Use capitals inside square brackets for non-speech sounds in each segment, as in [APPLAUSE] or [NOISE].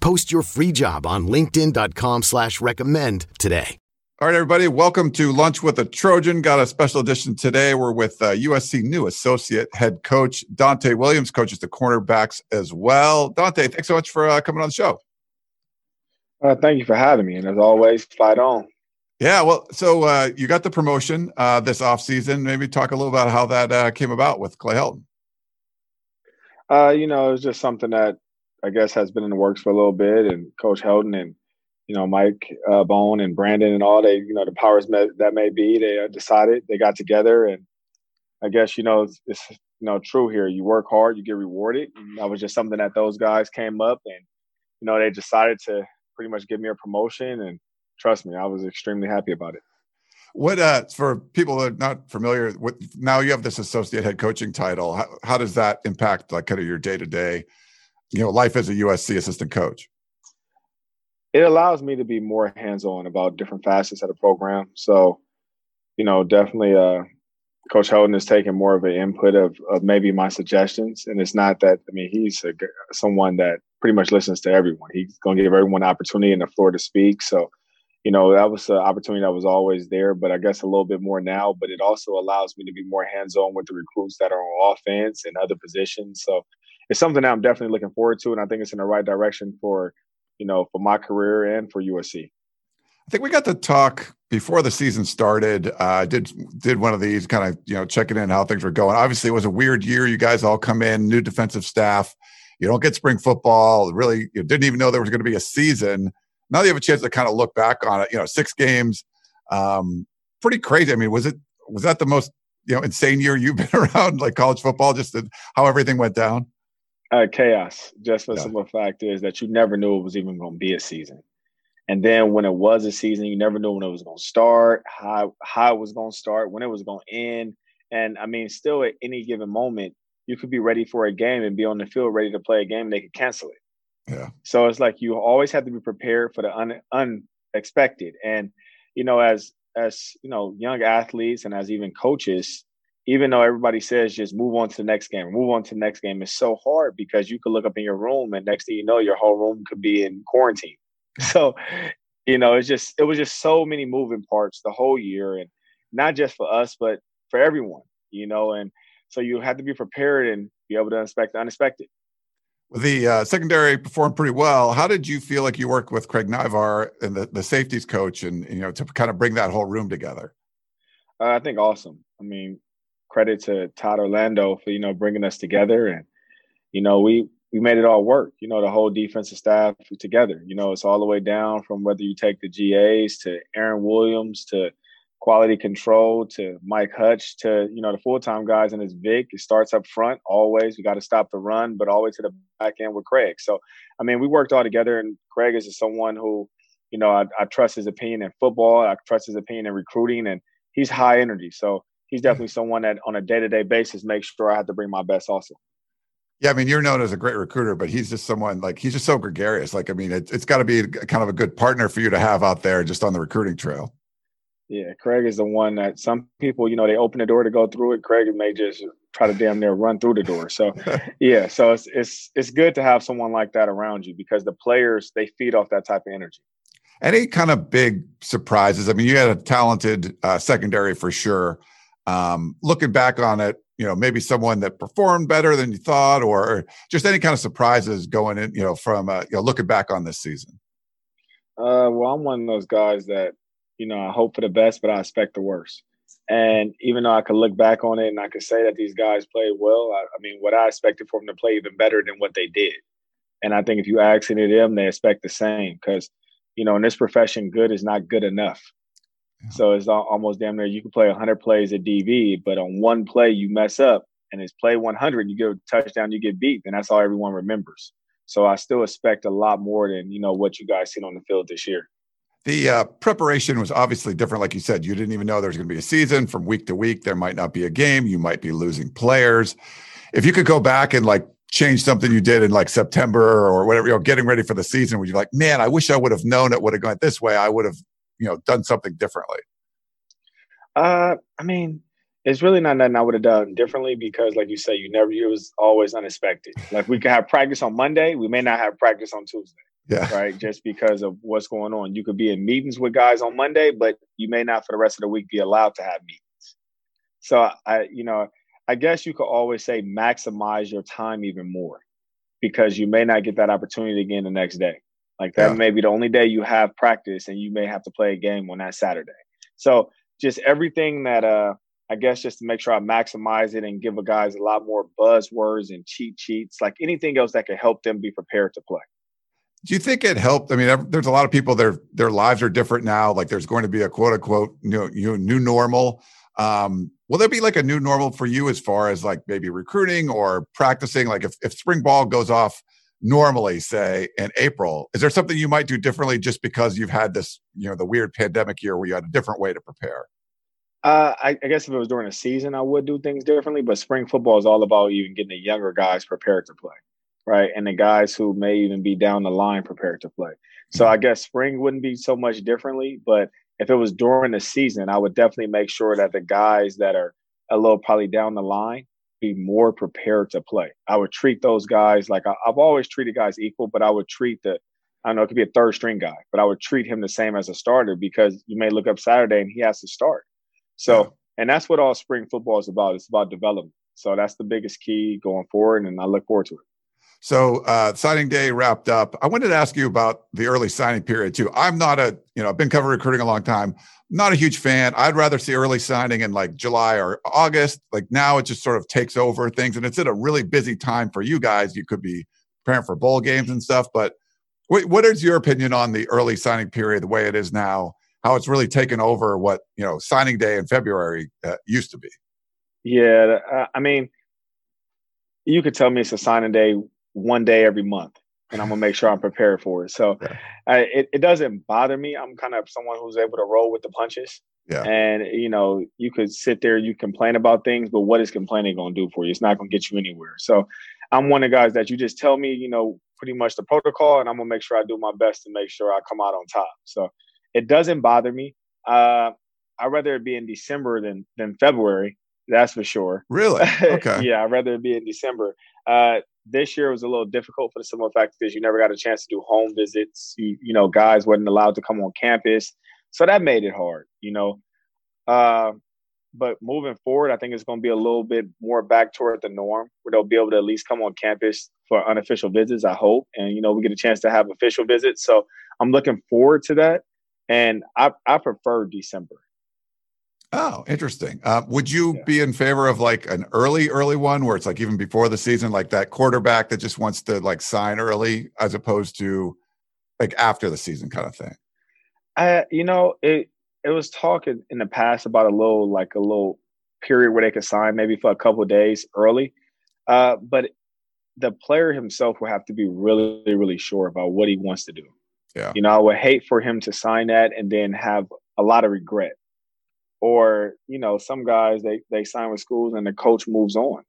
Post your free job on linkedin.com slash recommend today. All right, everybody, welcome to Lunch with a Trojan. Got a special edition today. We're with uh, USC new associate head coach Donte Williams, coaches the cornerbacks as well. Donte, thanks so much for uh, coming on the show. Uh, thank you for having me. And as always, fight on. Yeah, well, so uh, you got the promotion uh, this offseason. Maybe talk a little about how that uh, came about with Clay Helton. Uh, you know, it was just something that I guess has been in the works for a little bit, and Coach Helton and you know Mike uh, Bohn and Brandon and all they, you know, the powers that may be, they uh, decided they got together, and I guess you know it's, it's, you know true here. You work hard, you get rewarded. And that was just something that those guys came up, and you know they decided to pretty much give me a promotion, and trust me, I was extremely happy about it. What uh, for people that are not familiar with now you have this associate head coaching title. How, how does that impact like kind of your day to day, you know, life as a USC assistant coach? It allows me to be more hands on about different facets of the program. So, you know, definitely, uh, Coach Helton is taking more of an input of, of maybe my suggestions, and it's not that I mean he's a, someone that pretty much listens to everyone. He's going to give everyone an opportunity and the floor to speak. So you know, that was an opportunity that was always there, but I guess a little bit more now. But it also allows me to be more hands on with the recruits that are on offense and other positions. So it's something that I'm definitely looking forward to. And I think it's in the right direction for, you know, for my career and for USC. I think we got to talk before the season started. I uh, did did one of these kind of you know checking in how things were going. Obviously, it was a weird year. You guys all come in, new defensive staff. You don't get spring football. Really, you didn't even know there was going to be a season now you have a chance to kind of look back on it. You know, six games, um, pretty crazy. I mean, was it was that the most you know insane year you've been [LAUGHS] around like college football? Just how everything went down. Uh, chaos. Just the yeah. simple fact is that you never knew it was even going to be a season, and then when it was a season, you never knew when it was going to start, how how it was going to start, when it was going to end, and I mean, still at any given moment, you could be ready for a game and be on the field ready to play a game. And they could cancel it. Yeah. So it's like you always have to be prepared for the un- unexpected. And you know, as as you know, young athletes and as even coaches, even though everybody says just move on to the next game, move on to the next game, it's so hard because you could look up in your room and next thing you know, your whole room could be in quarantine. [LAUGHS] So, you know, it's just it was just so many moving parts the whole year, and not just for us, but for everyone. You know, and so you have to be prepared and be able to expect the unexpected the uh, secondary performed pretty well. How did you feel like you worked with Craig Naivar and the, the safeties coach, and you know to kind of bring that whole room together? Uh, I think awesome. I mean, credit to Todd Orlando for you know bringing us together, and you know we we made it all work. You know the whole defensive staff together. You know it's all the way down from whether you take the GAs to Aaron Williams to quality control to Mike Hutch to you know the full time guys in his Vic. It starts up front always. We got to stop the run, but always to the back end with Craig. So I mean, we worked all together, and Craig is someone who you know I, I trust his opinion in football. I trust his opinion in recruiting, and he's high energy. So he's definitely someone that on a day to day basis makes sure I have to bring my best also. Yeah, I mean, you're known as a great recruiter, but he's just someone like he's just so gregarious. Like, I mean, it, it's got to be kind of a good partner for you to have out there just on the recruiting trail. Yeah, Craig is the one that some people, you know, they open the door to go through it. Craig may just try to damn near run through the door. So, [LAUGHS] yeah, so it's it's it's good to have someone like that around you because the players they feed off that type of energy. Any kind of big surprises? I mean, you had a talented uh, secondary for sure. Um, looking back on it, you know, maybe someone that performed better than you thought, or just any kind of surprises going in, you know, from uh, you know looking back on this season. Uh, well, I'm one of those guys that you know, I hope for the best, but I expect the worst. And even though I could look back on it and I could say that these guys played well, I, I mean, what I expected for them to play even better than what they did. And I think if you ask any of them, they expect the same because, you know, in this profession, good is not good enough. Yeah. So it's almost damn near you can play 100 plays at DB, but on one play you mess up and it's play 100, you get a touchdown, you get beat, and that's all everyone remembers. So I still expect a lot more than, you know, what you guys seen on the field this year The uh, preparation was obviously different. Like you said, you didn't even know there was going to be a season from week to week. There might not be a game. You might be losing players. If you could go back and like change something you did in like September or whatever, you know, getting ready for the season, would you like, man, I wish I would have known it would have gone this way. I would have, you know, done something differently. Uh, I mean, it's really not nothing I would have done differently because, like you say, you never. It was always unexpected. Like we could have practice on Monday, we may not have practice on Tuesday. Yeah. Right. Just because of what's going on. You could be in meetings with guys on Monday, but you may not for the rest of the week be allowed to have meetings. So I, you know, I guess you could always say maximize your time even more because you may not get that opportunity again the next day. Like that yeah. may be the only day you have practice and you may have to play a game on that Saturday. So just everything that uh I guess just to make sure I maximize it and give a guys a lot more buzzwords and cheat sheets, like anything else that could help them be prepared to play. Do you think it helped? I mean, there's a lot of people their their lives are different now. Like there's going to be a quote unquote new new normal. Um, will there be like a new normal for you as far as like maybe recruiting or practicing? Like if if spring ball goes off normally, say in April, is there something you might do differently just because you've had this, you know, the weird pandemic year where you had a different way to prepare? Uh, I, I, guess if it was during the season, I would do things differently. But spring football is all about even getting the younger guys prepared to play right? And the guys who may even be down the line prepared to play. So mm-hmm. I guess spring wouldn't be so much differently, but if it was during the season, I would definitely make sure that the guys that are a little probably down the line be more prepared to play. I would treat those guys like I, have always treated guys equal, but I would treat the I don't know it could be a third string guy, but I would treat him the same as a starter because you may look up Saturday and he has to start. So, and that's what all spring football is about. It's about development. So that's the biggest key going forward, and I look forward to it. So uh, signing day wrapped up. I wanted to ask you about the early signing period too. I'm not a, you know, I've been covering recruiting a long time. Not a huge fan. I'd rather see early signing in like July or August. Like now it just sort of takes over things and it's at a really busy time for you guys. You could be preparing for bowl games and stuff. But what is your opinion on the early signing period, the way it is now, how it's really taken over what, you know, signing day in February uh, used to be? Yeah. Uh, I mean, you could tell me it's a signing day one day every month and I'm gonna make sure I'm prepared for it. So yeah. I, it, it doesn't bother me. I'm kind of someone who's able to roll with the punches. Yeah. And you know, you could sit there, you complain about things, but what is complaining gonna do for you? It's not gonna get you anywhere. So I'm one of the guys that you just tell me, you know, pretty much the protocol, and I'm gonna make sure I do my best to make sure I come out on top. So it doesn't bother me. Uh, I'd rather it be in December than than February. That's for sure. Really? [LAUGHS] Okay. yeah, I'd rather it be in December. Uh, this year was a little difficult for the simple fact you never got a chance to do home visits. You, you know, guys wasn't allowed to come on campus, so that made it hard. You know, uh, but moving forward, I think it's going to be a little bit more back toward the norm, where they'll be able to at least come on campus for unofficial visits. I hope, and you know, we get a chance to have official visits. So I'm looking forward to that, and I I prefer December. Oh, interesting. Uh, would you yeah. be in favor of like an early, early one where it's like even before the season, like that quarterback that just wants to like sign early as opposed to like after the season kind of thing? Uh, you know, it it was talking in the past about a little like a little period where they could sign maybe for a couple days early. Uh, but the player himself will have to be really, really sure about what he wants to do. Yeah. You know, I would hate for him to sign that and then have a lot of regret or you know some guys they they sign with schools and the coach moves on.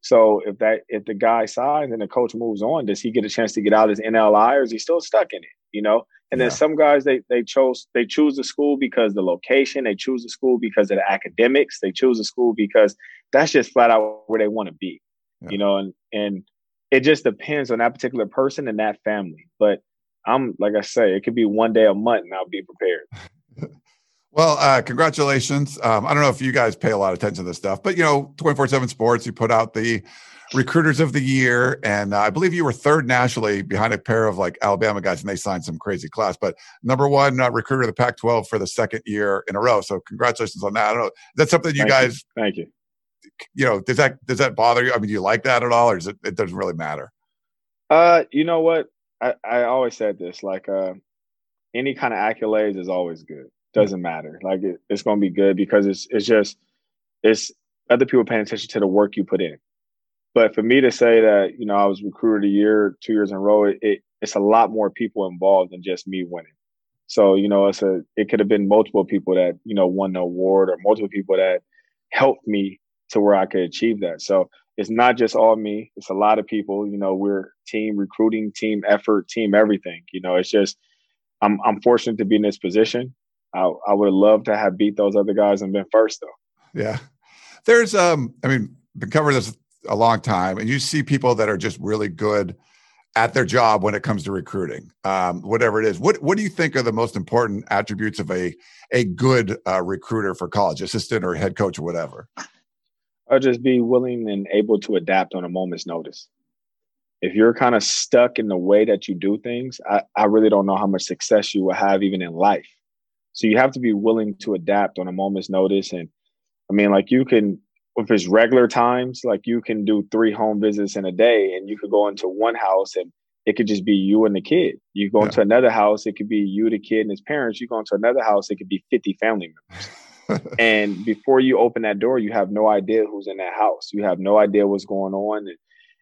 So if that if the guy signs and the coach moves on does he get a chance to get out his nli or is he still stuck in it you know? And yeah. then some guys they they chose they choose the school because the location they choose the school because of the academics they choose the school because that's just flat out where they want to be yeah. you know? And and it just depends on that particular person and that family. But i'm like i say it could be one day a month and i'll be prepared [LAUGHS] Well, uh, congratulations. Um, I don't know if you guys pay a lot of attention to this stuff, but you know, 24 7 Sports, you put out the recruiters of the year. And uh, I believe you were third nationally behind a pair of like Alabama guys, and they signed some crazy class. But number one uh, recruiter of the Pac 12 for the second year in a row. So congratulations on that. I don't know. That's something you Thank guys. You. Thank you. You know, does that does that bother you? I mean, do you like that at all, or is it, it doesn't really matter? Uh, you know what? I, I always said this like uh, any kind of accolades is always good doesn't matter. Like it, it's going to be good because it's it's just it's other people paying attention to the work you put in. But for me to say that you know I was recruited a year, two years in a row, it, it it's a lot more people involved than just me winning. So, you know, it's a it could have been multiple people that, you know, won the award or multiple people that helped me to where I could achieve that. So it's not just all me. It's a lot of people. You know, we're team recruiting, team effort, team everything. You know, it's just I'm I'm fortunate to be in this position. I, I would love to have beat those other guys and been first though. Yeah. There's um I mean, been covering this a long time and you see people that are just really good at their job when it comes to recruiting, um, whatever it is. What what do you think are the most important attributes of a a good uh, recruiter for college assistant or head coach or whatever? Or just be willing and able to adapt on a moment's notice. If you're kind of stuck in the way that you do things, I, I really don't know how much success you will have even in life. So you have to be willing to adapt on a moment's notice. And I mean, like you can if it's regular times, like you can do three home visits in a day and you could go into one house and it could just be you and the kid. You go yeah. into another house, it could be you, the kid, and his parents. You go into another house, it could be 50 family members. [LAUGHS] and before you open that door, you have no idea who's in that house. You have no idea what's going on. And,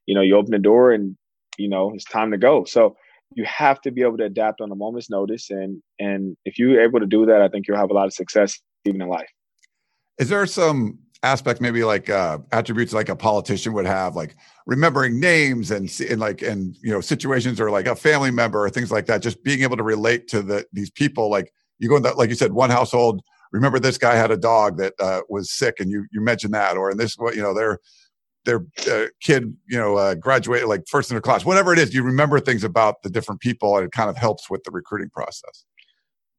you know, you open the door and, you know, it's time to go. So you have to be able to adapt on a moment's notice. And and if you're able to do that, I think you'll have a lot of success even in life. Is there some aspect maybe like uh, attributes like a politician would have like remembering names and, and like and you know situations or like a family member or things like that just being able to relate to the these people like you go in that like you said one household remember this guy had a dog that uh, was sick and you you mentioned that or in this what you know their their uh, kid you know uh, graduated like first in their class whatever it is you remember things about the different people and it kind of helps with the recruiting process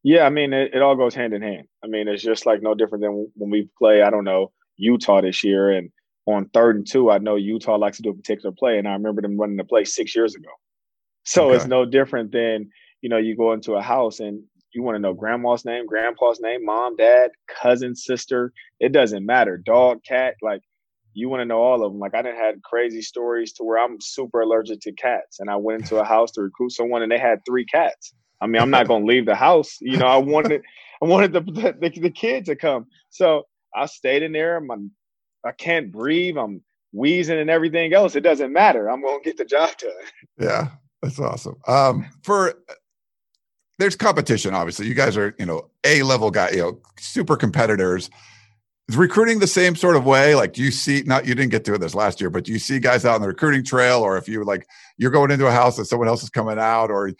yeah, I mean, it, it, all goes hand in hand. I mean, it's just like no different than when we play, I don't know, Utah this year. And on third and two, I know Utah likes to do a particular play, and I remember them running the play six years ago. So okay. it's no different than you know you go into a house and you want to know grandma's name, grandpa's name, mom, dad, cousin, sister. It doesn't matter. Dog, cat, like you want to know all of them. Like I didn't had crazy stories to where I'm super allergic to cats, and I went into a house to recruit someone, and they had three cats. I mean, I'm not going to leave the house. You know, I wanted, I wanted the, the the kid to come. So I stayed in there. I'm, I can't breathe. I'm wheezing and everything else. It doesn't matter. I'm going to get the job done. Yeah, that's awesome. Um, for there's competition. Obviously, you guys are you know a level guy. You know, super competitors. Is recruiting the same sort of way? Like, do you see? Not you didn't get to this last year, but do you see guys out on the recruiting trail, or if you like you're going into a house and someone else is coming out, or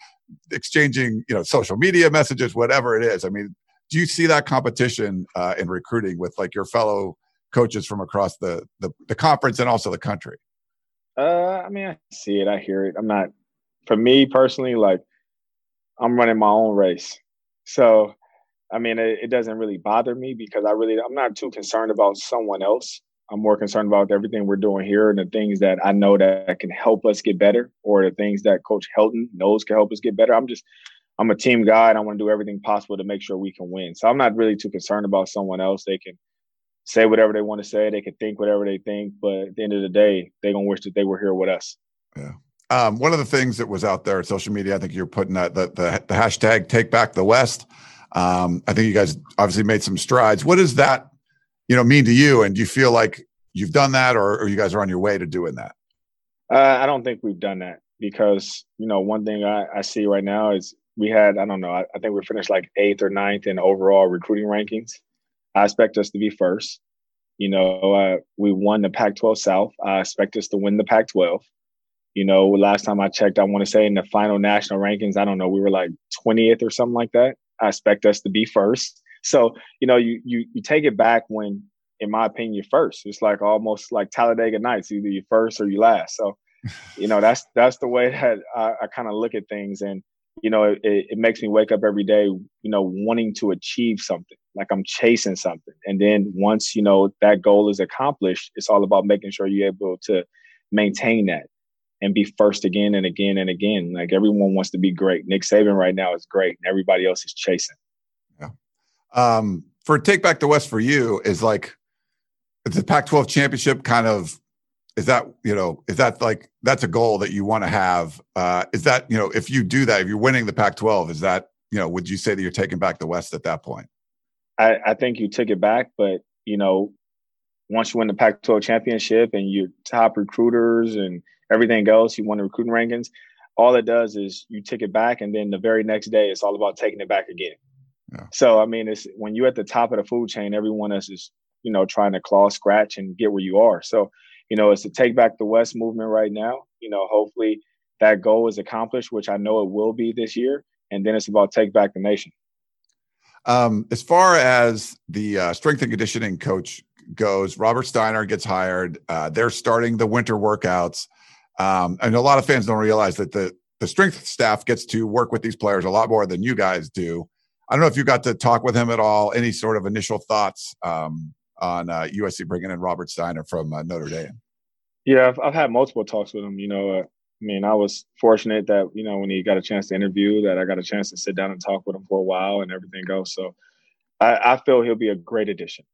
exchanging you know social media messages, whatever it is? I mean, do you see that competition uh, in recruiting with like your fellow coaches from across the, the, the conference and also the country? Uh, I mean, I see it, I hear it. I'm not, for me personally, like I'm running my own race, so I mean, it, it doesn't really bother me because I really I'm not too concerned about someone else. I'm more concerned about everything we're doing here and the things that I know that can help us get better, or the things that Coach Helton knows can help us get better. I'm just I'm a team guy and I want to do everything possible to make sure we can win. So I'm not really too concerned about someone else. They can say whatever they want to say. They can think whatever they think. But at the end of the day, they're to wish that they were here with us. Yeah. Um, one of the things that was out there on social media, I think you're putting that the, the, the hashtag take back the West. Um, I think you guys obviously made some strides. What does that, you know, mean to you? And do you feel like you've done that or, or you guys are on your way to doing that? Uh, I don't think we've done that because, you know, one thing I, I see right now is we had, I don't know, I, I think we finished like eighth or ninth in overall recruiting rankings. I expect us to be first. You know, uh, we won the Pac 12 South. I expect us to win the Pac 12. You know, last time I checked, I want to say in the final national rankings, I don't know, we were like 20th or something like that. I expect us to be first. So, you know, you you you take it back when, in my opinion, you're first. It's like almost like Talladega Nights, either you first or you last. So, you know, that's that's the way that I, I kind of look at things. And you know, it, it makes me wake up every day, you know, wanting to achieve something, like I'm chasing something. And then once, you know, that goal is accomplished, it's all about making sure you're able to maintain that and be first again and again and again. Like everyone wants to be great. Nick Saban right now is great, and everybody else is chasing. Yeah. Um, for Take Back the West for you is like, the Pac 12 championship kind of is that you know is that like that's a goal that you want to have uh is that you know if you do that if you're winning the pac 12 is that you know would you say that you're taking back the west at that point i i think you took it back but you know once you win the pac 12 championship and you're top recruiters and everything else you won the recruiting rankings all it does is you take it back, and then the very next day, it's all about taking it back again. Yeah. So I mean, it's when you're at the top of the food chain, everyone else is you know trying to claw scratch and get where you are. So you know, it's to take back the West movement right now. You know, hopefully that goal is accomplished, which I know it will be this year, and then it's about take back the nation. Um, as far as the uh, strength and conditioning coach goes, Robert Steiner gets hired. Uh, they're starting the winter workouts. Um, and a lot of fans don't realize that the the strength staff gets to work with these players a lot more than you guys do. I don't know if you got to talk with him at all. Any sort of initial thoughts um, on uh, USC bringing in Robert Steiner from uh, Notre Dame? Yeah, I've, I've, had multiple talks with him. You know, uh, I mean, I was fortunate that you know when he got a chance to interview, that I got a chance to sit down and talk with him for a while and everything goes. So, I, I feel he'll be a great addition.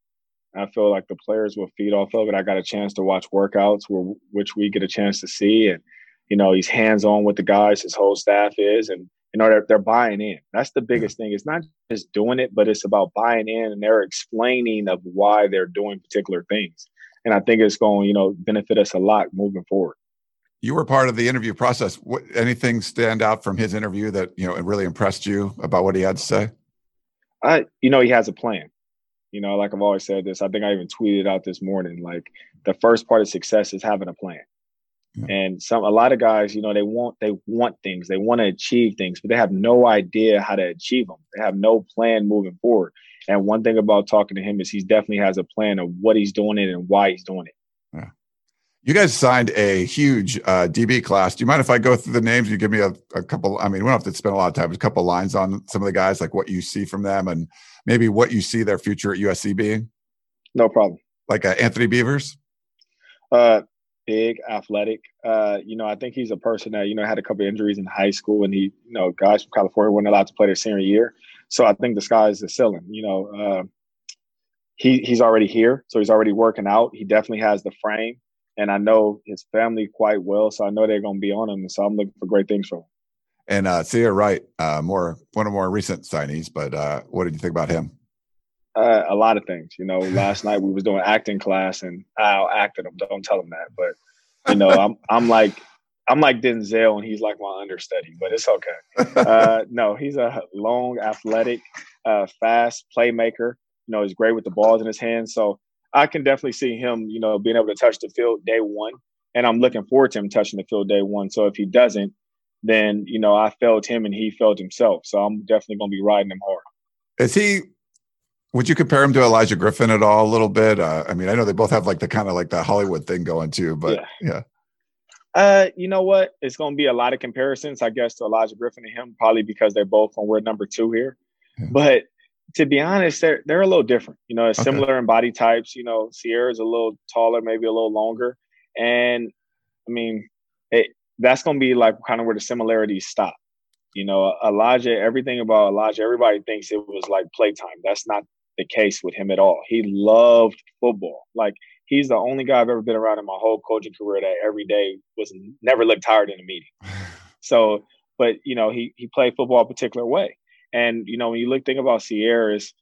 I feel like the players will feed off of it. I got a chance to watch workouts where which we get a chance to see, and you know he's hands on with the guys. His whole staff is, and you know they're, they're buying in. That's the biggest thing. It's not just doing it, but it's about buying in, and they're explaining of why they're doing particular things. And I think it's going, you know, benefit us a lot moving forward. You were part of the interview process. What, anything stand out from his interview that you know really impressed you about what he had to say? I, you know, he has a plan. You know, like I've always said this, I think I even tweeted out this morning. Like the first part of success is having a plan. Yeah. And some a lot of guys, you know, they want they want things, they want to achieve things, but they have no idea how to achieve them. They have no plan moving forward. And one thing about talking to him is he definitely has a plan of what he's doing it and why he's doing it. You guys signed a huge uh, DB class. Do you mind if I go through the names? You give me a, a couple. I mean, we don't have to spend a lot of time. Just a couple lines on some of the guys, like what you see from them, and maybe what you see their future at USC being? No problem. Like uh, Anthony Beavers? Uh, big, athletic. Uh, you know, I think he's a person that, you know, had a couple injuries in high school and he, you know, guys from California weren't allowed to play their senior year. So I think the sky is the ceiling. You know, uh, he, he's already here. So he's already working out. He definitely has the frame. And I know his family quite well. So I know they're going to be on him. And so I'm looking for great things from him. And uh, Ceyair Wright, uh, more one of more recent signees, but uh, what did you think about him? Uh, a lot of things. You know, last night we was doing acting class, and I acted him. Don't tell him that, but you know, I'm [LAUGHS] I'm like I'm like Denzel, and he's like my understudy, but it's okay. [LAUGHS] Uh, no, he's a long, athletic, uh, fast playmaker. You know, he's great with the balls in his hands. So I can definitely see him, you know, being able to touch the field day one. And I'm looking forward to him touching the field day one. So if he doesn't, then you know I felt him and he felt himself. So I'm definitely going to be riding him hard. Is he? Would you compare him to Olaijah Griffin at all? A little bit. Uh, I mean, I know they both have like the kind of like the Hollywood thing going too, but yeah. yeah. Uh, you know what? It's going to be a lot of comparisons, I guess, to Olaijah Griffin and him, probably because they're both on we're number two here. Yeah. But to be honest, they're they're a little different. You know, okay. similar in body types. You know, Ceyair's a little taller, maybe a little longer, and I mean, it, that's going to be like kind of where the similarities stop. You know, Olaijah, everything about Olaijah, everybody thinks it was like playtime. That's not the case with him at all. He loved football. Like he's the only guy I've ever been around in my whole coaching career that every day was never looked tired in a meeting. [LAUGHS] So, but you know, he he played football a particular way. And you know, when you look think about Ceyair's,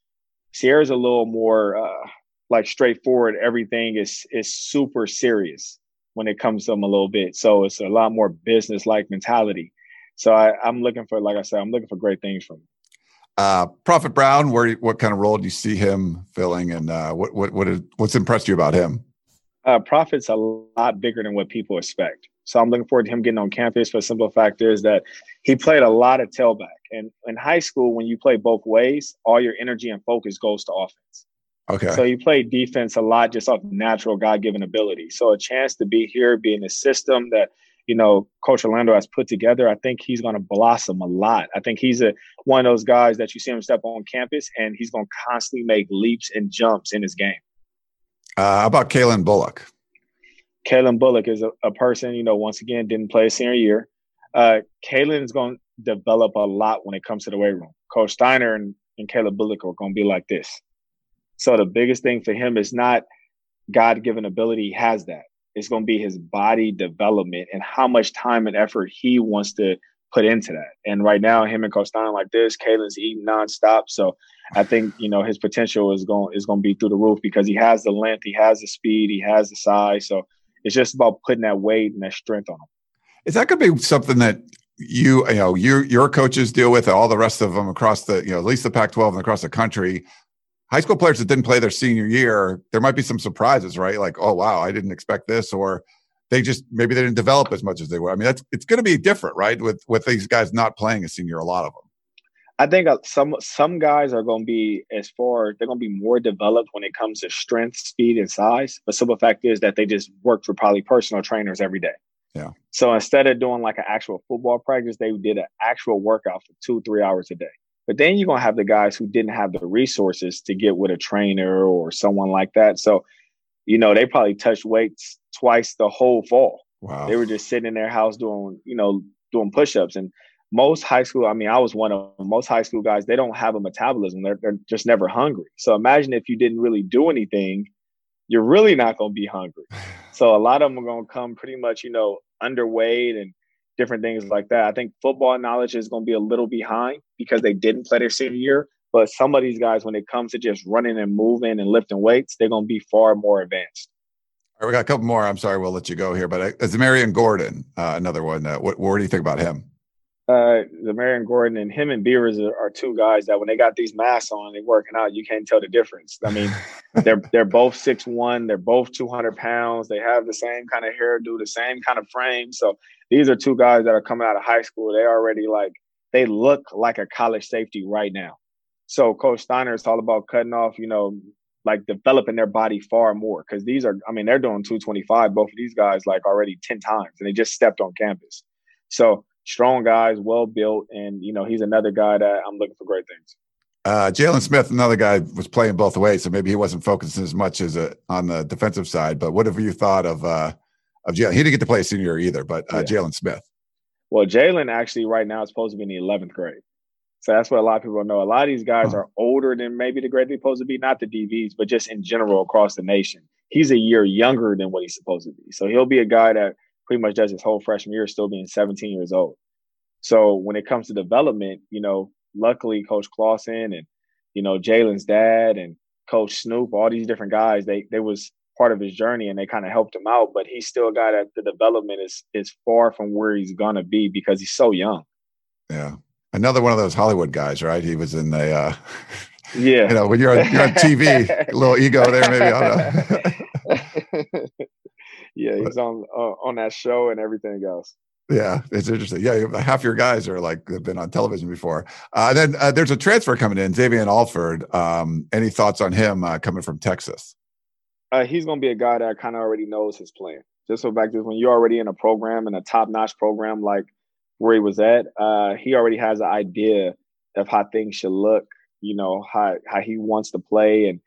Ceyair's a little more uh, like straightforward. Everything is is super serious when it comes to them a little bit. So it's a lot more business like mentality. So I, am looking for, like I said, I'm looking for great things from him. Uh, Prophet Brown, where what kind of role do you see him filling, and uh, what what what is, what's impressed you about him? Uh, Prophet's a lot bigger than what people expect. So I'm looking forward to him getting on campus. For the simple fact is that he played a lot of tailback, and in high school, when you play both ways, all your energy and focus goes to offense. Okay. So you play defense a lot just off natural God given ability. So a chance to be here, be in the system that, you know, Coach Orlando has put together, I think he's going to blossom a lot. I think he's a one of those guys that you see him step on campus and he's going to constantly make leaps and jumps in his game. Uh, how about Calen Bullock? Calen Bullock is a, a, person, you know, once again, didn't play a senior year. Uh, Calen is going to develop a lot when it comes to the weight room. Coach Steiner and, and Calen Bullock are going to be like this. So the biggest thing for him is not God given ability, he has that. It's going to be his body development and how much time and effort he wants to put into that. And right now, him and Coach Steiner like this, Calen's eating nonstop. So I think you know his potential is going is going to be through the roof because he has the length, he has the speed, he has the size. So it's just about putting that weight and that strength on him. Is that going to be something that you you know your your coaches deal with all the rest of them across the you know at least the Pac-12 and across the country. High school players that didn't play their senior year, there might be some surprises, right? Like, oh wow, I didn't expect this, or they just maybe they didn't develop as much as they were. I mean, that's it's going to be different, right? With with these guys not playing a senior, a lot of them. I think uh, some some guys are going to be as far they're going to be more developed when it comes to strength, speed, and size. But simple fact is that they just work for probably personal trainers every day. Yeah. So instead of doing like an actual football practice, they did an actual workout for two, three hours a day. But then you're gonna have the guys who didn't have the resources to get with a trainer or someone like that. So, you know, they probably touched weights twice the whole fall. Wow. They were just sitting in their house doing, you know, doing push-ups. And most high school, I mean, I was one of them, most high school guys, they don't have a metabolism. They're, they're just never hungry. So imagine if you didn't really do anything, you're really not going to be hungry. [SIGHS] So a lot of them are going to come pretty much, you know, underweight and different things like that. I think football knowledge is going to be a little behind because they didn't play their senior year. But some of these guys, when it comes to just running and moving and lifting weights, they're going to be far more advanced. All right, we got a couple more. I'm sorry, we'll let you go here, but it's Xamarion Gordon, uh, another one. Uh, what, what do you think about him? Uh, the Marion Gordon and him and Beavers are, are, two guys that when they got these masks on, they working out. You can't tell the difference. I mean, they're [LAUGHS] they're both six one. They're both two hundred pounds. They have the same kind of hairdo, the same kind of frame. So these are two guys that are coming out of high school. They already like they look like a college safety right now. So Coach Steiner is all about cutting off, you know, like developing their body far more because these are, I mean, they're doing 225. Both of these guys like already 10 times, and they just stepped on campus. So strong guys, well built, and you know he's another guy that I'm looking for great things. Uh, Jaylin Smith, another guy, was playing both ways, so maybe he wasn't focusing as much as a, on the defensive side. But what have you thought of uh, of Jaylin? He didn't get to play a senior either, but uh, yeah. Jaylin Smith. Well, Jaylin actually right now is supposed to be in the 11th grade. So that's what a lot of people know. A lot of these guys huh. are older than maybe the grade they're supposed to be, not the DBs, but just in general across the nation. He's a year younger than what he's supposed to be. So he'll be a guy that pretty much does his whole freshman year still being 17 years old. So when it comes to development, you know, luckily Coach Clawson and you know Jaylin's dad and Coach Snoop, all these different guys, they they was part of his journey and they kind of helped him out. But he's still got that the development is is far from where he's gonna be because he's so young. Yeah, another one of those Hollywood guys, right? He was in the. Uh, [LAUGHS] yeah, you know, when you're on, you're on TV, a [LAUGHS] little ego there, maybe. [LAUGHS] yeah, he's on uh, on that show and everything else. Yeah, it's interesting. Yeah, half your guys are like have been on television before. Uh, then uh, there's a transfer coming in, Xavier Alford. Um, any thoughts on him uh, coming from Texas? Uh, he's going to be a guy that kind of already knows his plan. Just so back to when you're already in a program in a top notch program like where he was at, uh, he already has an idea of how things should look. You know how how he wants to play, and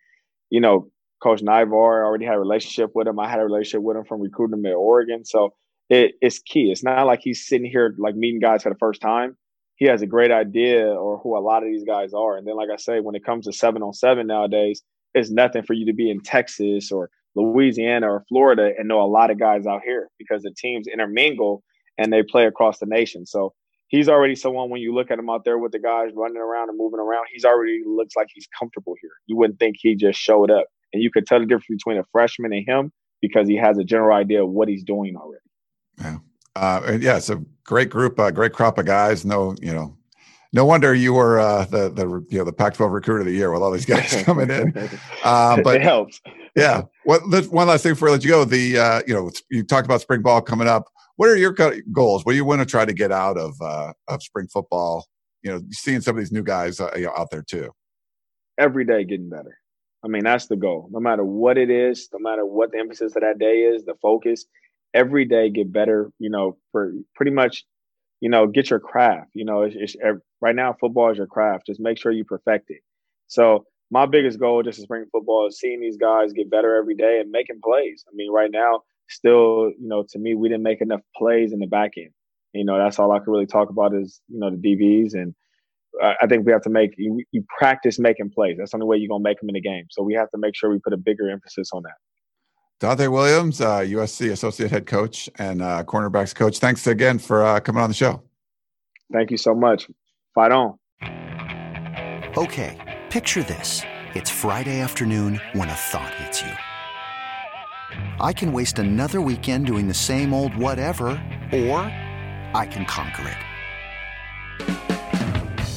you know Coach Naivar already had a relationship with him. I had a relationship with him from recruiting him at Oregon, so it, it's key. It's not like he's sitting here like meeting guys for the first time. He has a great idea or who a lot of these guys are. And then, like I say, when it comes to seven on seven nowadays, it's nothing for you to be in Texas or Louisiana or Florida and know a lot of guys out here because the teams intermingle and they play across the nation. So he's already someone when you look at him out there with the guys running around and moving around, he's already looks like he's comfortable here. You wouldn't think he just showed up. And you could tell the difference between a freshman and him because he has a general idea of what he's doing already. Yeah. Uh, and yeah, it's a great group, uh, great crop of guys. No, you know, no wonder you were uh, the the you know the Pac-12 recruiter of the year with all these guys [LAUGHS] coming in. [LAUGHS] Uh, but it helps. yeah. What one last thing before I let you go? The uh, you know you talked about spring ball coming up. What are your goals? What do you want to try to get out of uh, of spring football? You know, seeing some of these new guys uh, you know, out there too. Every day getting better. I mean, that's the goal. No matter what it is, no matter what the emphasis of that day is, the focus every day get better, you know, for pretty much, you know, get your craft. You know, it's, it's, right now football is your craft. Just make sure you perfect it. So my biggest goal just in spring football is seeing these guys get better every day and making plays. I mean, right now, still, you know, to me, we didn't make enough plays in the back end. You know, that's all I could really talk about is, you know, the DBs. And I think we have to make, you, you practice making plays. That's the only way you're going to make them in the game. So we have to make sure we put a bigger emphasis on that. Donte Williams, uh, USC associate head coach and uh, cornerbacks coach. Thanks again for uh, coming on the show. Thank you so much. Fight on. Okay, picture this. It's Friday afternoon when a thought hits you. I can waste another weekend doing the same old whatever, or I can conquer it.